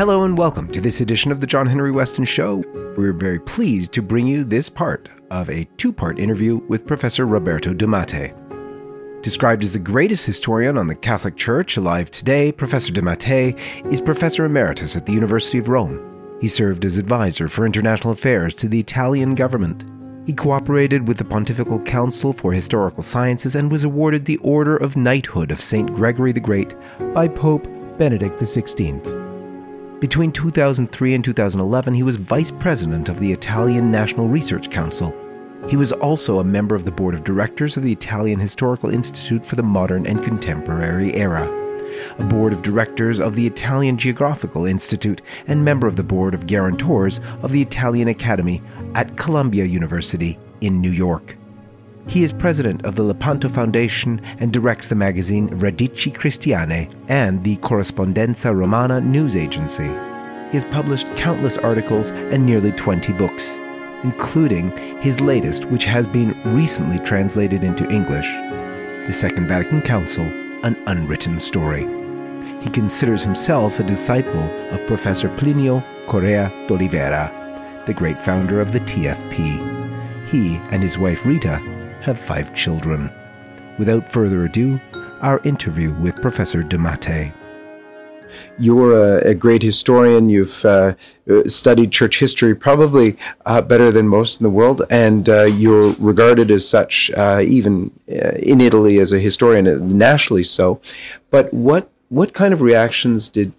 Hello and welcome to this edition of the John Henry Weston Show. We're very pleased to bring you this part of a two part interview with Professor Roberto de Mattei. Described as the greatest historian on the Catholic Church alive today, Professor de Mattei is Professor Emeritus at the University of Rome. He served as advisor for international affairs to the Italian government. He cooperated with the Pontifical Council for Historical Sciences and was awarded the Order of Knighthood of St. Gregory the Great by Pope Benedict XVI. Between 2003 and 2011, he was vice president of the Italian National Research Council he was also a member of the board of directors of the Italian Historical Institute for the Modern and Contemporary Era, a board of directors of the Italian Geographical Institute, and member of the board of guarantors of the Italian Academy at Columbia University in New York. He is president of the Lepanto Foundation and directs the magazine Radici Cristiane and the Corrispondenza Romana news agency. He has published countless articles and nearly 20 books including his latest, which has been recently translated into English The Second Vatican Council An Unwritten Story. He considers himself a disciple of Professor Plinio Correa de Oliveira, the great founder of the TFP. He and his wife Rita have five children. Without further ado, our interview with Professor de Mattei. You're a, a great historian. You've uh, studied church history probably uh, better than most in the world, and uh, you're regarded as such, uh, even uh, in Italy, as a historian, uh, nationally so. But what what kind of reactions did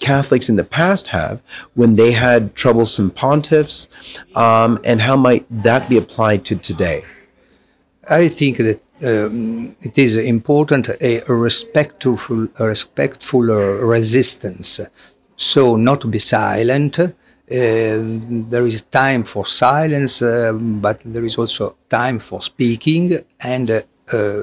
Catholics in the past have when they had troublesome pontiffs, um, and how might that be applied to today? I think that um, it is important a respectful, a respectful resistance. So not to be silent. Uh, there is time for silence, uh, but there is also time for speaking. And uh,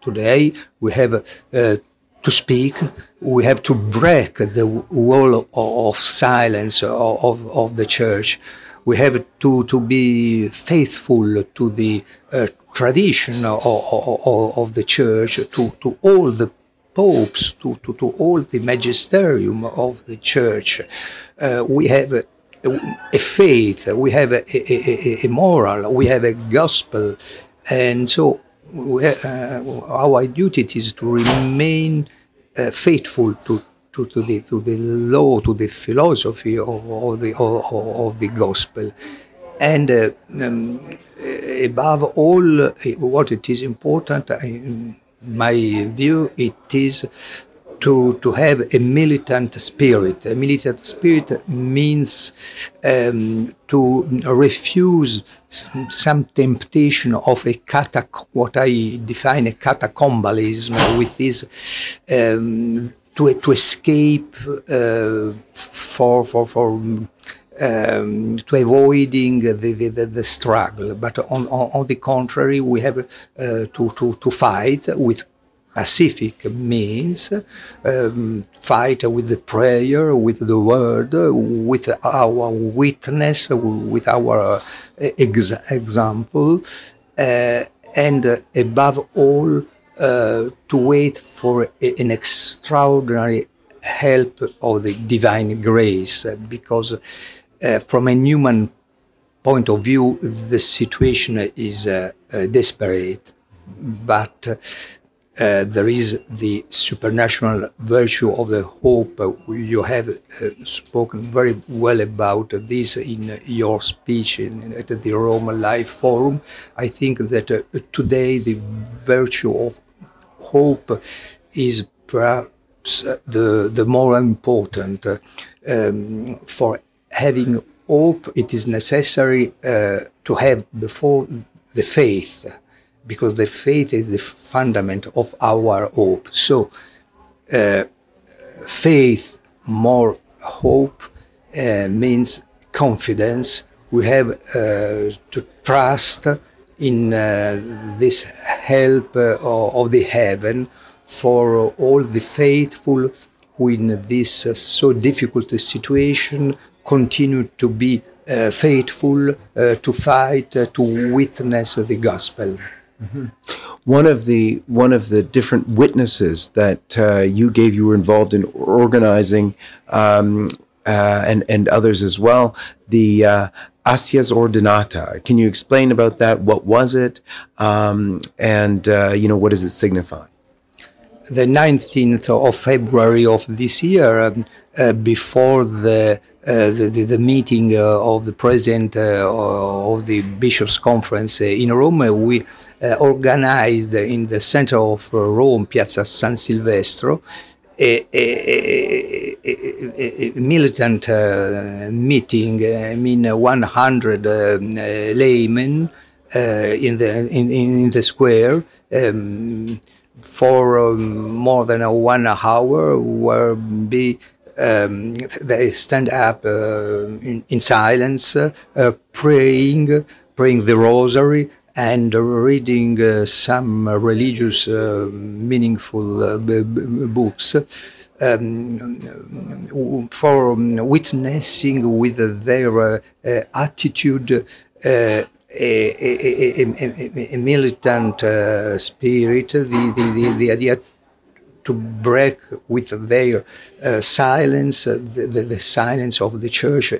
today we have uh, to speak. We have to break the wall of silence of, of the church. We have to, to be faithful to the uh, tradition of, of, of, the church, to, to all the popes, to, to, to all the magisterium of the church. Uh, we have a, a, faith, we have a, a, a, moral, we have a gospel, and so we, uh, our duty is to remain uh, faithful to, to, to, the, to the law, to the philosophy of, of, the, of, of the gospel. And uh, um, above all, uh, what it is important, in my view, it is to, to have a militant spirit. A militant spirit means um, to refuse some temptation of a catac- what I define a catacombalism, with this um, to, to escape uh, for, for, for um, to avoiding the, the, the, struggle. But on, on, on, the contrary, we have uh, to, to, to fight with pacific means, um, fight with the prayer, with the word, with our witness, with our ex- example, uh, and above all, uh, to wait for an extraordinary help of the divine grace, because uh, from a human point of view, the situation is uh, uh, desperate, but uh, there is the supernatural virtue of the hope. You have uh, spoken very well about this in your speech in, at the Rome Life Forum. I think that uh, today the virtue of hope is perhaps the, the more important um, for having hope, it is necessary uh, to have before the faith, because the faith is the fundament of our hope. So, uh, faith more hope uh, means confidence. We have uh, to trust in uh, this help uh, of the heaven for all the faithful who in this so difficult situation continue to be uh, faithful, uh, to fight, uh, to witness the gospel. One of the one of the different witnesses that uh, you gave, you were involved in organizing, um, uh, and and others as well. The uh, Acies Ordinata. Can you explain about that? What was it, um, and uh, you know what does it signify? The 19th of February of this year, um, before the, uh, the, the, the meeting uh, of the president of the bishops' conference in Rome, we organized in the center of Rome, Piazza San Silvestro, a, a, a, a militant uh, meeting. I mean, 100 uh, laymen uh, in the in, in the square. Um, for um, more than one hour, where be um, they stand up uh, in, in, silence, uh, praying, praying the rosary, and reading uh, some religious, uh, meaningful uh, books. Um, for witnessing with their attitude a, a, a, a, militant uh, spirit, the, the, the, the idea to break with their uh, silence, uh, the, the, the, silence of the church, uh,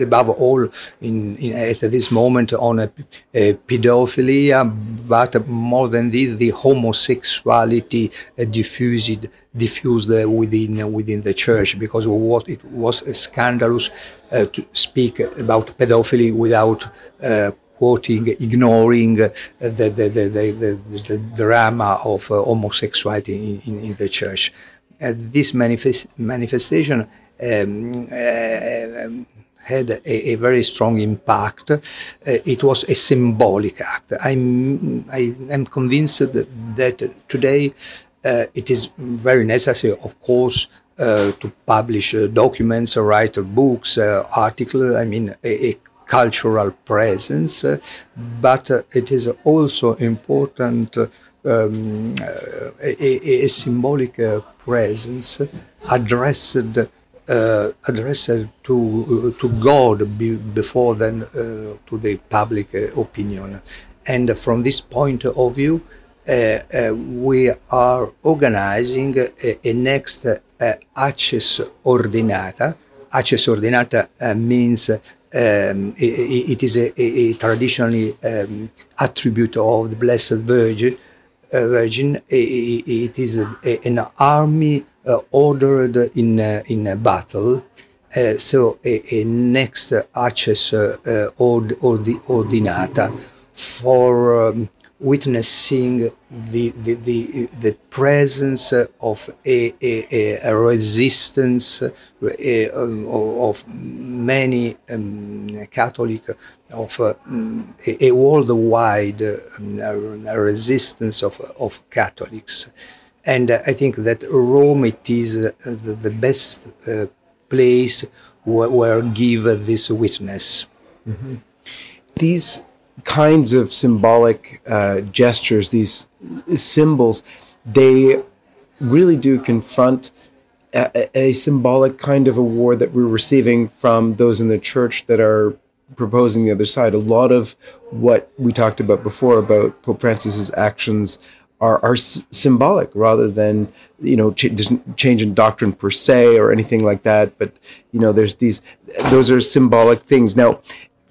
above all in, in, at this moment on a, a pedophilia, but more than this, the homosexuality uh, diffused, diffused within, within the church, because what it was scandalous uh, to speak about pedophilia without uh, quoting, ignoring the, the, the, the, drama of uh, homosexuality in, in, the church. Uh, this manifest, manifestation um, uh, had a, a, very strong impact. Uh, it was a symbolic act. I'm, I am convinced that, that today uh, it is very necessary, of course, uh, to publish documents, write books, articles. I mean, a, a cultural presence, uh, but uh, it is also important um, a, a, symbolic presence addressed uh, addressed to uh, to God be, before then uh, to the public opinion. And from this point of view, we are organizing a, a next Acies Ordinata. Acies Ordinata means um, it, it is a, a, a traditionally um, attribute of the Blessed Virgin. Uh, Virgin. It, it is a, an army uh, ordered in uh, in a battle. Uh, so a, next Acies uh, uh, ord, ordinata for um, witnessing the, the, the, the presence of a, a, a resistance um, of many um, Catholic, of uh, a, worldwide um, resistance of, of Catholics. And I think that Rome it is uh, the, the, best uh, place where, where give this witness. Mm-hmm. These kinds of symbolic uh, gestures, these symbols, they really do confront a, a, symbolic kind of award that we're receiving from those in the church that are proposing the other side. A lot of what we talked about before about Pope Francis's actions are, are s- symbolic rather than you know ch- change in doctrine per se or anything like that. But you know, there's these; those are symbolic things. Now,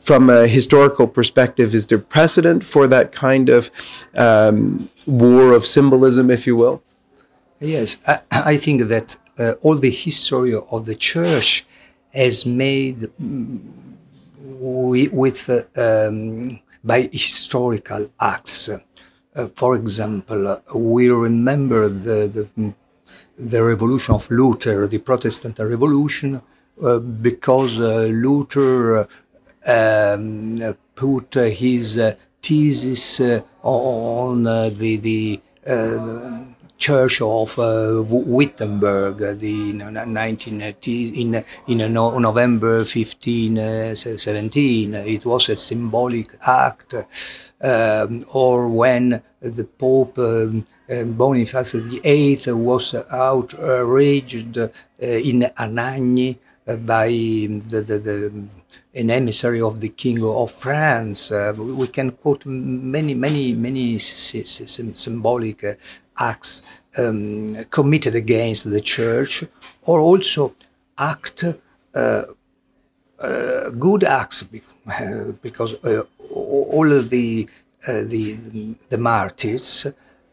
from a historical perspective, is there precedent for that kind of um, war of symbolism, if you will? Yes, I, I think that uh, all the history of the church has made mm, with uh, um, by historical acts. Uh, for example, uh, we remember the, the, the revolution of Luther, the Protestant Revolution, uh, because uh, Luther um, put his uh, thesis uh, on uh, the, the Church of uh, Wittenberg, the 1980s, in in November 15, uh, 17. It was a symbolic act. Um, or when the Pope um, Boniface VIII was outraged uh, in Anagni uh, by the, the, the, an emissary of the King of France. Uh, we can quote many, many, many symbolic uh, acts um, committed against the church, or also act uh, uh, good acts because uh, all the uh, the the martyrs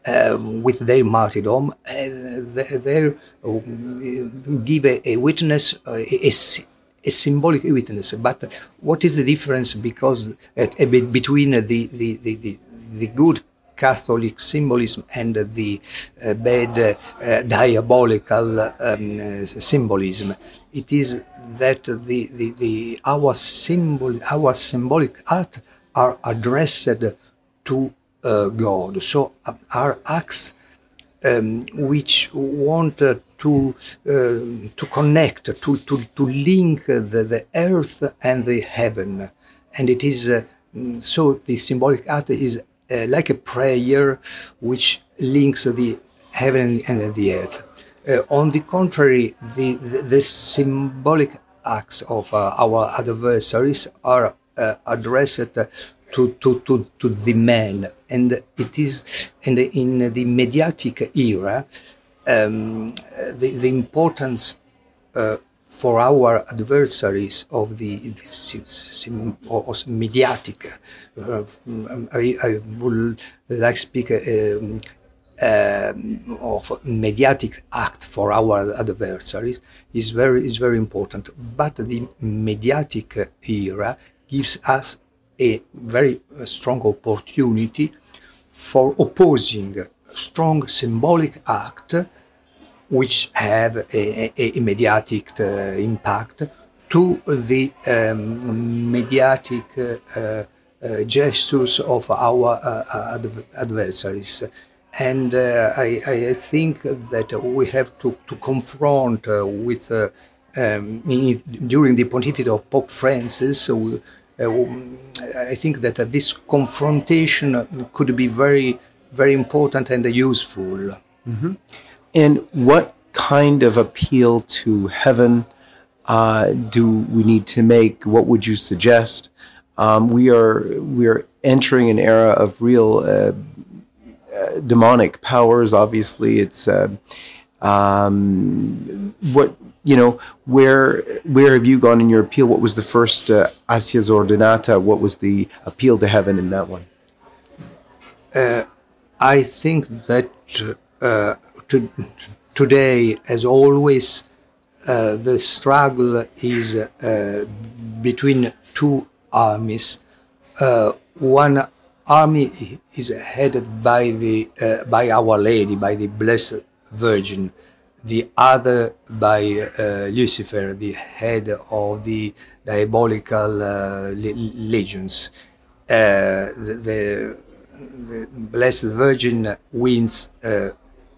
with their martyrdom, uh, they give a, a witness, a, a, symbolic witness. But what is the difference? Because between the, the, the, the, good Catholic symbolism and the uh, bad uh, diabolical um, symbolism. It is that the, the, the, our symbol, our symbolic art are addressed to uh, God. So uh, our acts um, which want uh, to uh, to connect, to to, to link the, the earth and the heaven, and it is so the symbolic art is uh, like a prayer which links the heaven and the earth. Uh, on the contrary, the, the, the symbolic acts of uh, our adversaries are uh, addressed to, to, to, to the man. And it is and in the mediatic era, um, the, the importance uh, for our adversaries of the, mediatic. Uh, I, I, would like to speak um, um, of mediatic act for our adversaries is very is very important. But the mediatic era gives us a very strong opportunity for opposing strong symbolic act which have a, a, a mediatic uh, impact to the um, mediatic uh, uh, gestures of our adv adversaries. And I, I, think that we have to, to confront with um, during the pontificate of Pope Francis, uh, I think that uh, this confrontation could be very, very important and useful. Mm -hmm. And what kind of appeal to heaven uh, do we need to make? What would you suggest? Um, we are we are entering an era of real uh, uh, demonic powers. Obviously, it's uh, um, what you know. Where where have you gone in your appeal? What was the first uh, Acies Ordinata? What was the appeal to heaven in that one? Uh, I think that uh, to, today, as always, uh, the struggle is uh, between two armies. Uh, one army is headed by the uh, by Our Lady, by the Blessed Virgin. The other by uh, Lucifer, the head of the diabolical legions. The, the, the, Blessed Virgin wins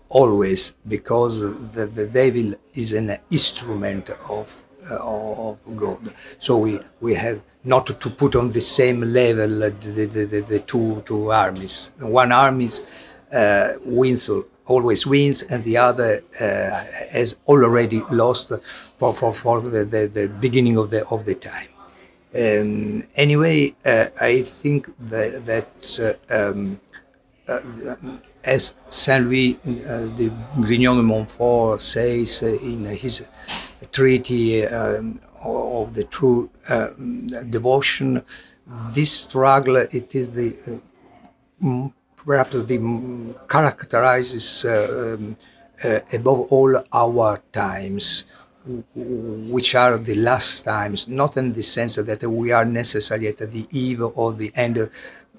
always because the, the devil is an instrument of uh, of God. So we we have not to put on the same level the, the, the, the two two armies. One army uh, wins always wins, and the other uh, has already lost for for, for the, the, the beginning of the of the time. Um, anyway, uh, I think that that uh, um, as Saint Louis de Grignion de Montfort says in his treaty um, of the true uh, devotion, this struggle it is the uh, the characterizes uh, um, uh, above all our times which are the last times, not in the sense that we are necessarily at the eve or the end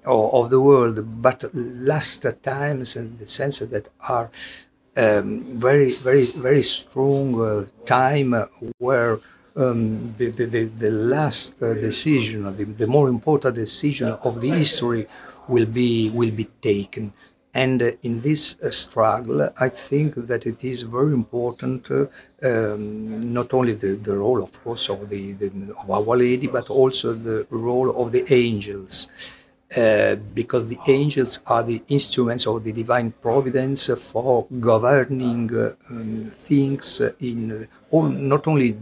of the world, but last times in the sense that are um, very, very, very strong uh, time where um, the, the, the, last uh, decision, the, the more important decision of the history will be, will be taken. And uh, in this uh, struggle, I think that it is very important, uh, um, not only the, the role, of course, of, the, the, of Our Lady, but also the role of the angels uh, because the angels are the instruments of the divine providence for governing uh, um, things in all, not only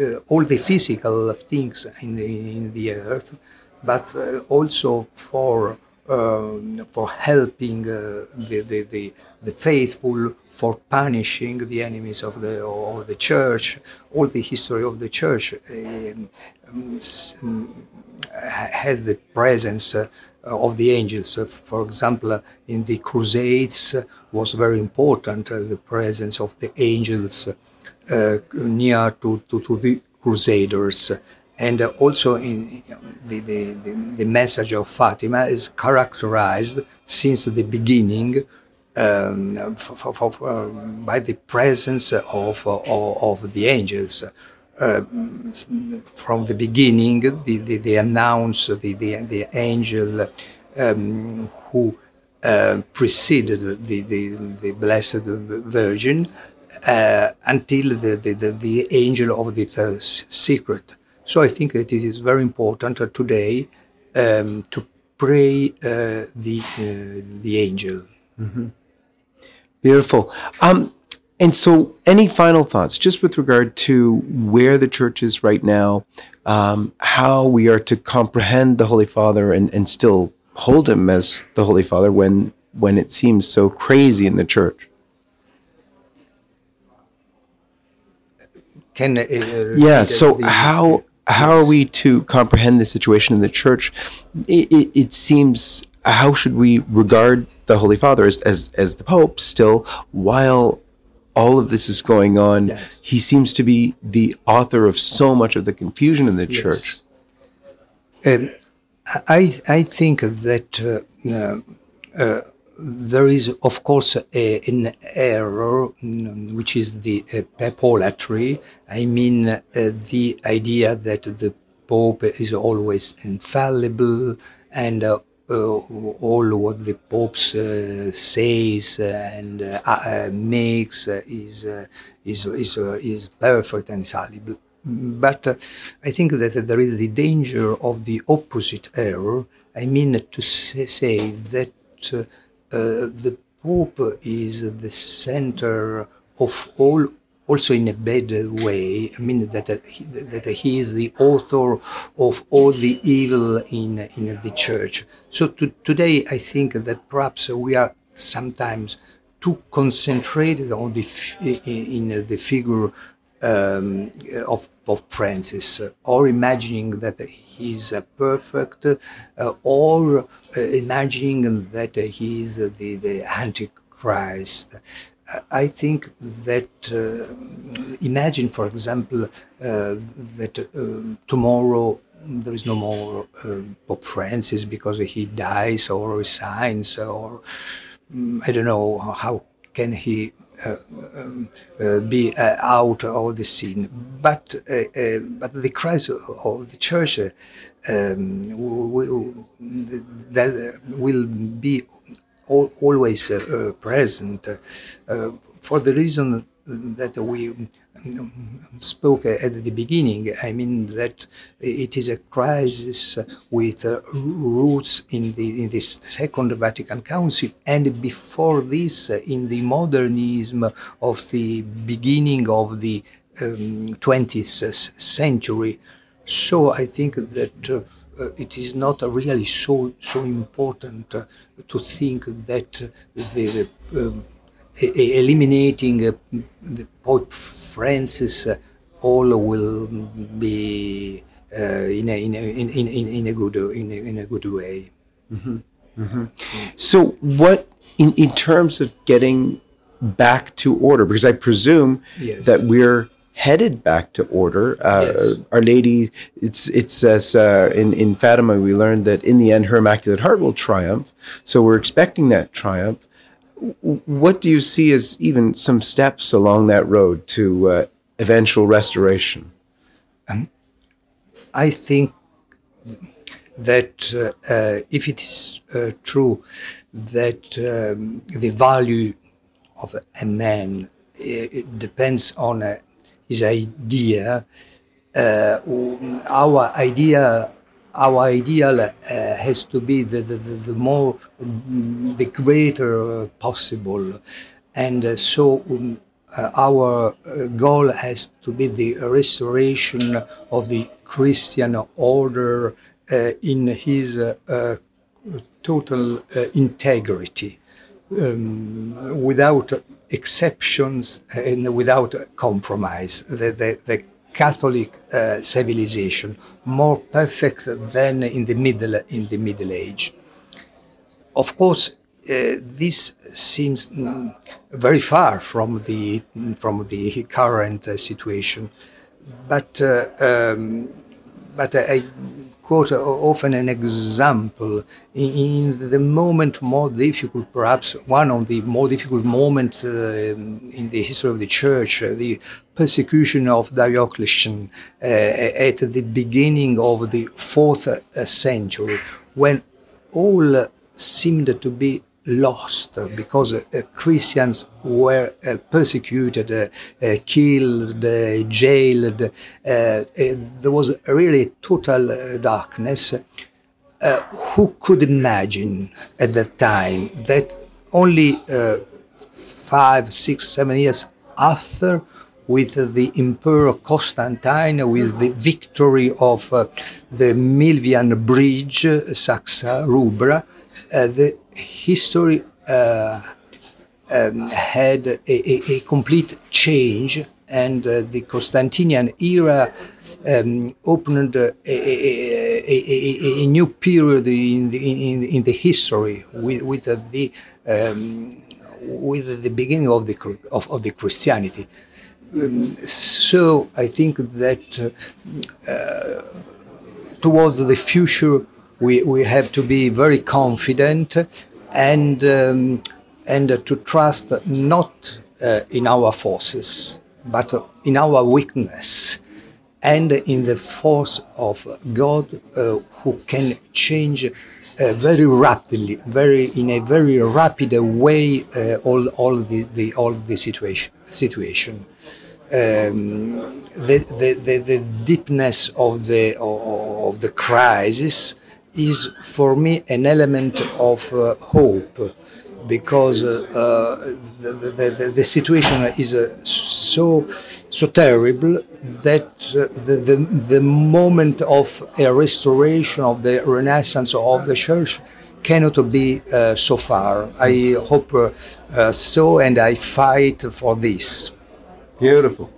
uh, all the physical things in, in the earth, but uh, also for um, for helping uh, the, the, the, the, faithful, for punishing the enemies of the, of the church. All the history of the church um, um has the presence uh, of the angels. Uh, for example, uh, in the Crusades uh, was very important the presence of the angels near to, to, to the Crusaders and also in the, the, the, the, message of Fatima is characterized since the beginning um, for, for, for, by the presence of, of, of the angels. Uh, from the beginning, the, the, they announce the, the, the angel um, who uh, preceded the, the, the Blessed Virgin uh, until the, the, the, the angel of the third secret. So I think that it is very important today um, to pray uh, the uh, the angel. Mm-hmm. Beautiful. Um, and so, any final thoughts, just with regard to where the church is right now, um, how we are to comprehend the Holy Father and, and still hold him as the Holy Father when when it seems so crazy in the church? Can uh, yeah. So how how are we to comprehend the situation in the church? It, it, it seems how should we regard the Holy Father as, as as the Pope still while all of this is going on, yes. he seems to be the author of so much of the confusion in the yes. church. Um, I I think that uh, uh, there is, of course, a, an error, mm, which is the uh, papolatry. I mean, uh, the idea that the Pope is always infallible and uh, Uh, all what the Pope uh, says uh, and uh, uh makes is, is, is, is perfect and infallible. But I think that there is the danger of the opposite error. I mean to say that the Pope is the center of all also in a bad way. I mean that uh, he, that he is the author of all the evil in in the church. So to, today, I think that perhaps we are sometimes too concentrated on the in the figure um, of Francis, or imagining that he's uh, perfect, uh, or uh, imagining that he is the, the Antichrist. I think that uh, imagine, for example, uh, that uh, tomorrow there is no more uh, Pope Francis because he dies or resigns, or um, I don't know how can he uh, um, uh, be out of the scene. But but the Christ of the Church um, will, will be always uh, present uh, for the reason that we um, spoke at the beginning. I mean that it is a crisis with uh, roots in the in this Second Vatican Council, and before this, in the modernism of the beginning of the um, 20th century. So I think that it is not really so so important uh, to think that the, um, eliminating the Pope Francis all will be in, a, in, a, in, in, in a good in a, in a good way. Mm-hmm. Mm-hmm. So, what in in terms of getting back to order? Because I presume yes. that we're headed back to order. Uh, yes. Our Lady, it's it says uh, in in Fatima we learned that in the end her Immaculate Heart will triumph. So we're expecting that triumph. What do you see as even some steps along that road to uh, eventual restoration? Um, I think that uh, uh, if it is uh, true that um, the value of a man it depends on a his idea, uh, our idea our ideal uh, has to be the, the, the, more, mm, the greater possible. And uh, so um, uh, our uh, goal has to be the restoration of the Christian order uh, in his total integrity. Um, without exceptions and without compromise. The, the, the Catholic uh, civilization, more perfect than in the middle in the Middle Age. Of course, uh, this seems mm, very far from the from the current uh, situation, but uh, um, but I quote often an example in, the moment more difficult, perhaps one of the more difficult moments uh, in the history of the church, uh, the persecution of Diocletian uh, at the beginning of the fourth uh, century, when all seemed to be lost because uh, Christians were uh, persecuted, uh, uh killed, uh, jailed. Uh, there was really total darkness. who could imagine at that time that only five, six, seven years after, with the Emperor Constantine, with the victory of the Milvian Bridge, Saxa Rubra, the history uh, um, had a, a, a, complete change, and uh, the Constantinian era um, opened a, a, new period in the, in, in the history with, with the um, with the beginning of the of, of the Christianity. Um, so I think that uh, towards the future we, we have to be very confident and um, and to trust not uh, in our forces, but in our weakness and in the force of God uh, who can change uh, very rapidly, very in a very rapid way uh, all, all the, the all the situation situation. Um, the, the, the, the, deepness of the of, of the crisis is for me an element of uh, hope because uh, the, the, the, situation is uh, so so terrible that uh, the, the, the moment of a restoration of the renaissance of the church cannot be uh, so far. I hope uh, so, and I fight for this. Beautiful.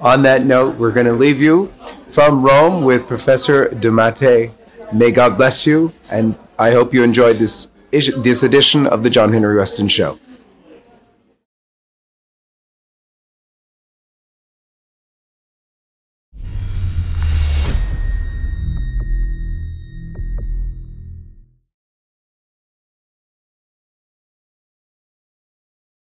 On that note, we're going to leave you from Rome with Professor de Mattei. May God bless you, and I hope you enjoyed this this edition of the John Henry Weston Show.